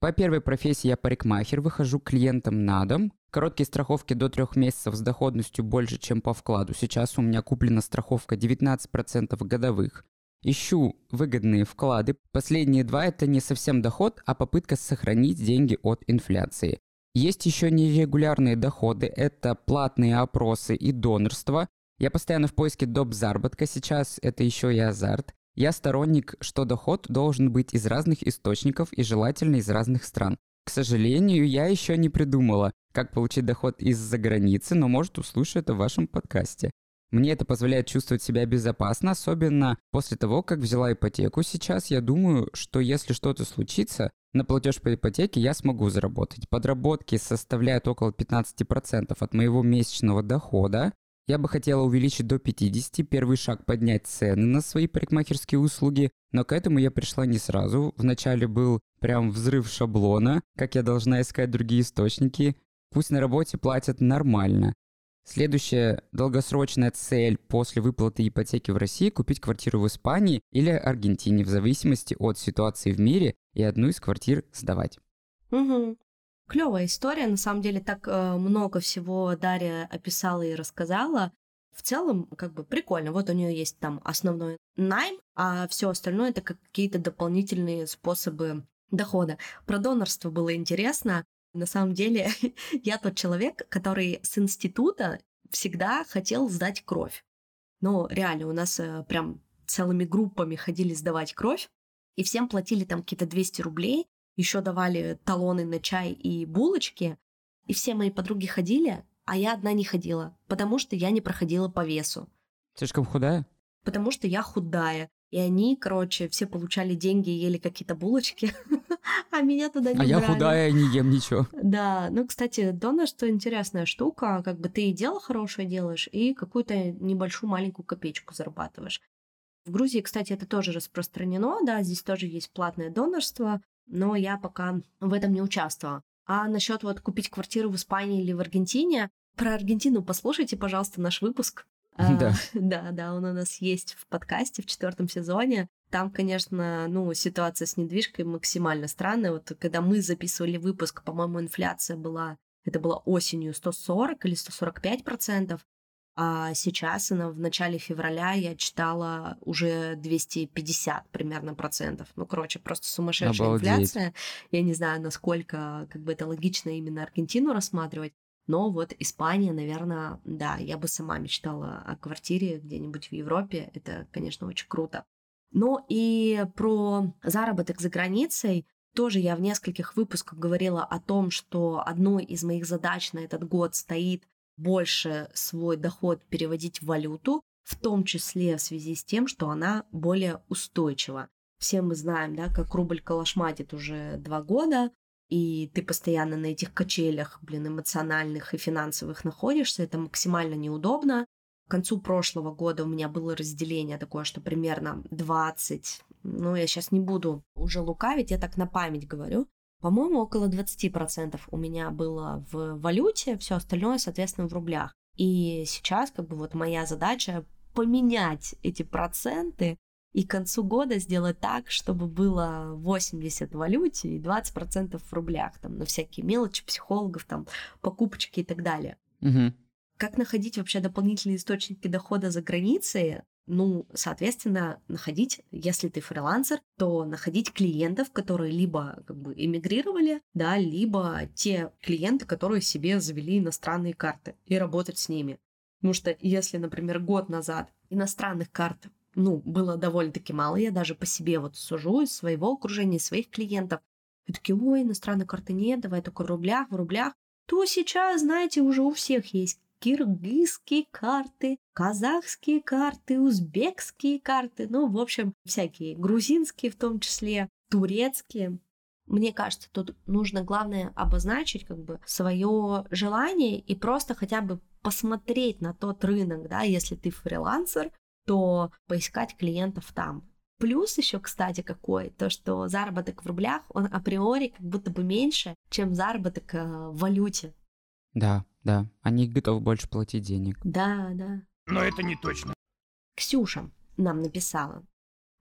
По первой профессии я парикмахер, выхожу клиентам на дом. Короткие страховки до трех месяцев с доходностью больше, чем по вкладу. Сейчас у меня куплена страховка 19% годовых. Ищу выгодные вклады. Последние два – это не совсем доход, а попытка сохранить деньги от инфляции. Есть еще нерегулярные доходы, это платные опросы и донорство. Я постоянно в поиске доп. заработка, сейчас это еще и азарт. Я сторонник, что доход должен быть из разных источников и желательно из разных стран. К сожалению, я еще не придумала, как получить доход из-за границы, но может услышу это в вашем подкасте. Мне это позволяет чувствовать себя безопасно, особенно после того, как взяла ипотеку сейчас. Я думаю, что если что-то случится, на платеж по ипотеке я смогу заработать. Подработки составляют около 15% от моего месячного дохода. Я бы хотела увеличить до 50, первый шаг поднять цены на свои парикмахерские услуги, но к этому я пришла не сразу. Вначале был прям взрыв шаблона, как я должна искать другие источники. Пусть на работе платят нормально. Следующая долгосрочная цель после выплаты ипотеки в России – купить квартиру в Испании или Аргентине, в зависимости от ситуации в мире, и одну из квартир сдавать. Угу. Клевая история, на самом деле так э, много всего Дарья описала и рассказала. В целом, как бы прикольно. Вот у нее есть там основной найм, а все остальное это какие-то дополнительные способы дохода. Про донорство было интересно. На самом деле, я тот человек, который с института всегда хотел сдать кровь. Ну, реально, у нас э, прям целыми группами ходили сдавать кровь, и всем платили там какие-то 200 рублей, еще давали талоны на чай и булочки, и все мои подруги ходили, а я одна не ходила, потому что я не проходила по весу. Слишком худая? Потому что я худая. И они, короче, все получали деньги и ели какие-то булочки, а меня туда не А я худая не ем ничего. Да, ну, кстати, донорство интересная штука, как бы ты и дело хорошее делаешь, и какую-то небольшую маленькую копеечку зарабатываешь. В Грузии, кстати, это тоже распространено, да, здесь тоже есть платное донорство, но я пока в этом не участвовала. А насчет вот купить квартиру в Испании или в Аргентине, про Аргентину послушайте, пожалуйста, наш выпуск. А, Да. Да, да, он у нас есть в подкасте в четвертом сезоне. Там, конечно, ну, ситуация с недвижкой максимально странная. Вот когда мы записывали выпуск, по-моему, инфляция была, это было осенью 140 или 145 процентов, а сейчас в начале февраля я читала уже 250 примерно процентов. Ну, короче, просто сумасшедшая Обалдеть. инфляция. Я не знаю, насколько как бы это логично именно Аргентину рассматривать. Но вот Испания, наверное, да, я бы сама мечтала о квартире где-нибудь в Европе. Это, конечно, очень круто. Ну и про заработок за границей тоже я в нескольких выпусках говорила о том, что одной из моих задач на этот год стоит больше свой доход переводить в валюту, в том числе в связи с тем, что она более устойчива. Все мы знаем, да, как рубль калашматит уже два года, и ты постоянно на этих качелях, блин, эмоциональных и финансовых находишься, это максимально неудобно. К концу прошлого года у меня было разделение такое, что примерно 20, ну, я сейчас не буду уже лукавить, я так на память говорю, по-моему, около 20% у меня было в валюте, все остальное, соответственно, в рублях. И сейчас как бы вот моя задача поменять эти проценты и к концу года сделать так, чтобы было 80 в валюте и 20% в рублях, там, на всякие мелочи, психологов, там, покупочки и так далее. Мгм. Как находить вообще дополнительные источники дохода за границей? Ну, соответственно, находить, если ты фрилансер, то находить клиентов, которые либо как бы эмигрировали, да, либо те клиенты, которые себе завели иностранные карты, и работать с ними. Потому что если, например, год назад иностранных карт ну, было довольно-таки мало, я даже по себе вот сужу из своего окружения, из своих клиентов. И такие, ой, иностранной карты нет, давай только в рублях, в рублях. То сейчас, знаете, уже у всех есть киргизские карты, казахские карты, узбекские карты, ну, в общем, всякие, грузинские в том числе, турецкие. Мне кажется, тут нужно главное обозначить как бы свое желание и просто хотя бы посмотреть на тот рынок, да, если ты фрилансер, то поискать клиентов там. Плюс еще, кстати, какой, то, что заработок в рублях, он априори как будто бы меньше, чем заработок э, в валюте. Да, да, они готовы больше платить денег. Да, да. Но это не точно. Ксюша нам написала.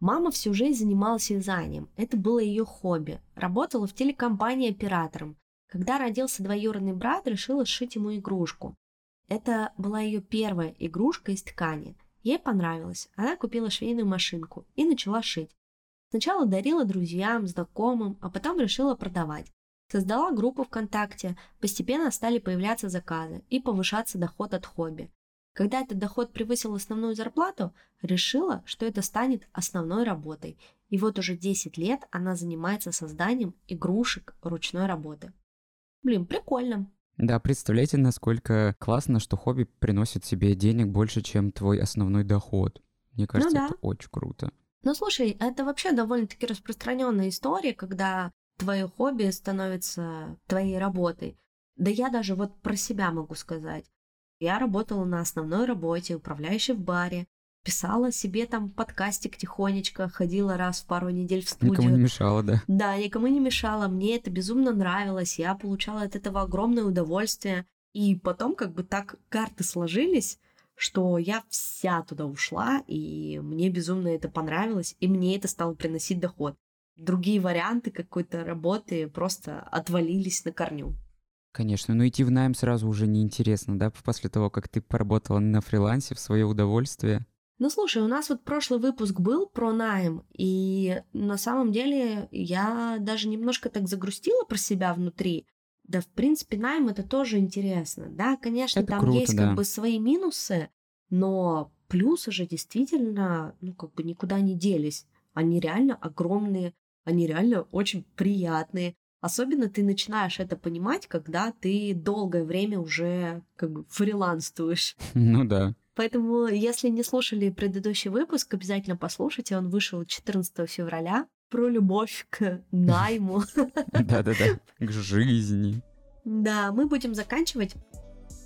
Мама всю жизнь занималась вязанием. Это было ее хобби. Работала в телекомпании оператором. Когда родился двоюродный брат, решила сшить ему игрушку. Это была ее первая игрушка из ткани. Ей понравилось. Она купила швейную машинку и начала шить. Сначала дарила друзьям, знакомым, а потом решила продавать. Создала группу ВКонтакте, постепенно стали появляться заказы и повышаться доход от хобби. Когда этот доход превысил основную зарплату, решила, что это станет основной работой. И вот уже 10 лет она занимается созданием игрушек ручной работы. Блин, прикольно. Да, представляете, насколько классно, что хобби приносит тебе денег больше, чем твой основной доход. Мне кажется, да. это очень круто. Ну слушай, это вообще довольно-таки распространенная история, когда твое хобби становится твоей работой. Да я даже вот про себя могу сказать. Я работала на основной работе, управляющей в баре, писала себе там подкастик тихонечко, ходила раз в пару недель в студию. Никому не мешало, да. Да, никому не мешало, мне это безумно нравилось, я получала от этого огромное удовольствие. И потом как бы так карты сложились, что я вся туда ушла, и мне безумно это понравилось, и мне это стало приносить доход. Другие варианты какой-то работы просто отвалились на корню. Конечно, но идти в найм сразу уже неинтересно, да, после того, как ты поработала на фрилансе в свое удовольствие. Ну, слушай, у нас вот прошлый выпуск был про найм, и на самом деле я даже немножко так загрустила про себя внутри. Да, в принципе, найм это тоже интересно. Да, конечно, Это там круто, есть да. как бы свои минусы, но плюсы же действительно, ну, как бы никуда не делись. Они реально огромные, они реально очень приятные. Особенно ты начинаешь это понимать, когда ты долгое время уже как бы фриланствуешь. Ну да. Поэтому, если не слушали предыдущий выпуск, обязательно послушайте. Он вышел 14 февраля про любовь к найму. Да-да-да. К жизни. Да, мы будем заканчивать.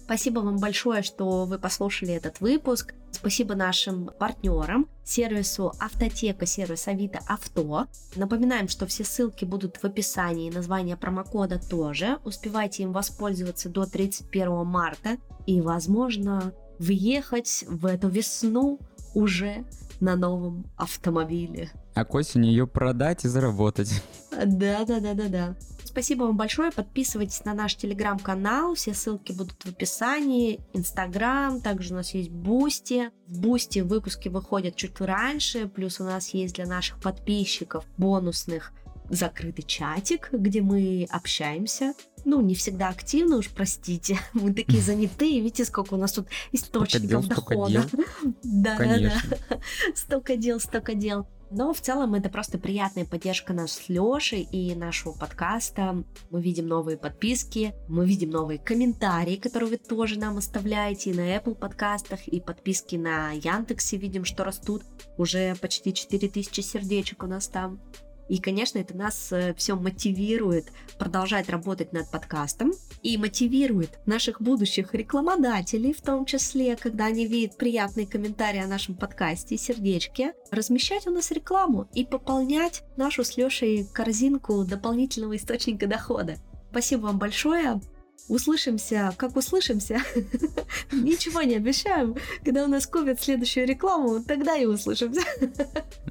Спасибо вам большое, что вы послушали этот выпуск. Спасибо нашим партнерам, сервису Автотека, сервис Авито Авто. Напоминаем, что все ссылки будут в описании, название промокода тоже. Успевайте им воспользоваться до 31 марта. И, возможно, въехать в эту весну уже на новом автомобиле. А к осени ее продать и заработать. Да, да, да, да, да. Спасибо вам большое. Подписывайтесь на наш телеграм-канал. Все ссылки будут в описании. Инстаграм, также у нас есть Boosty. В Boosty выпуски выходят чуть раньше. Плюс у нас есть для наших подписчиков бонусный закрытый чатик, где мы общаемся. Ну, не всегда активно, уж простите. Мы такие занятые, видите, сколько у нас тут источников дел, столько дохода. дел. Да, да, Конечно. да. Столько дел, столько дел. Но в целом это просто приятная поддержка нас с Лешей и нашего подкаста. Мы видим новые подписки, мы видим новые комментарии, которые вы тоже нам оставляете и на Apple подкастах, и подписки на Яндексе видим, что растут. Уже почти 4000 сердечек у нас там. И, конечно, это нас все мотивирует продолжать работать над подкастом и мотивирует наших будущих рекламодателей, в том числе, когда они видят приятные комментарии о нашем подкасте и сердечки, размещать у нас рекламу и пополнять нашу с Лешей корзинку дополнительного источника дохода. Спасибо вам большое. Услышимся, как услышимся. Ничего не обещаем. Когда у нас купят следующую рекламу, тогда и услышимся.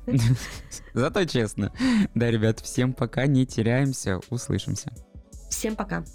Зато честно. Да, ребят, всем пока, не теряемся, услышимся. Всем пока.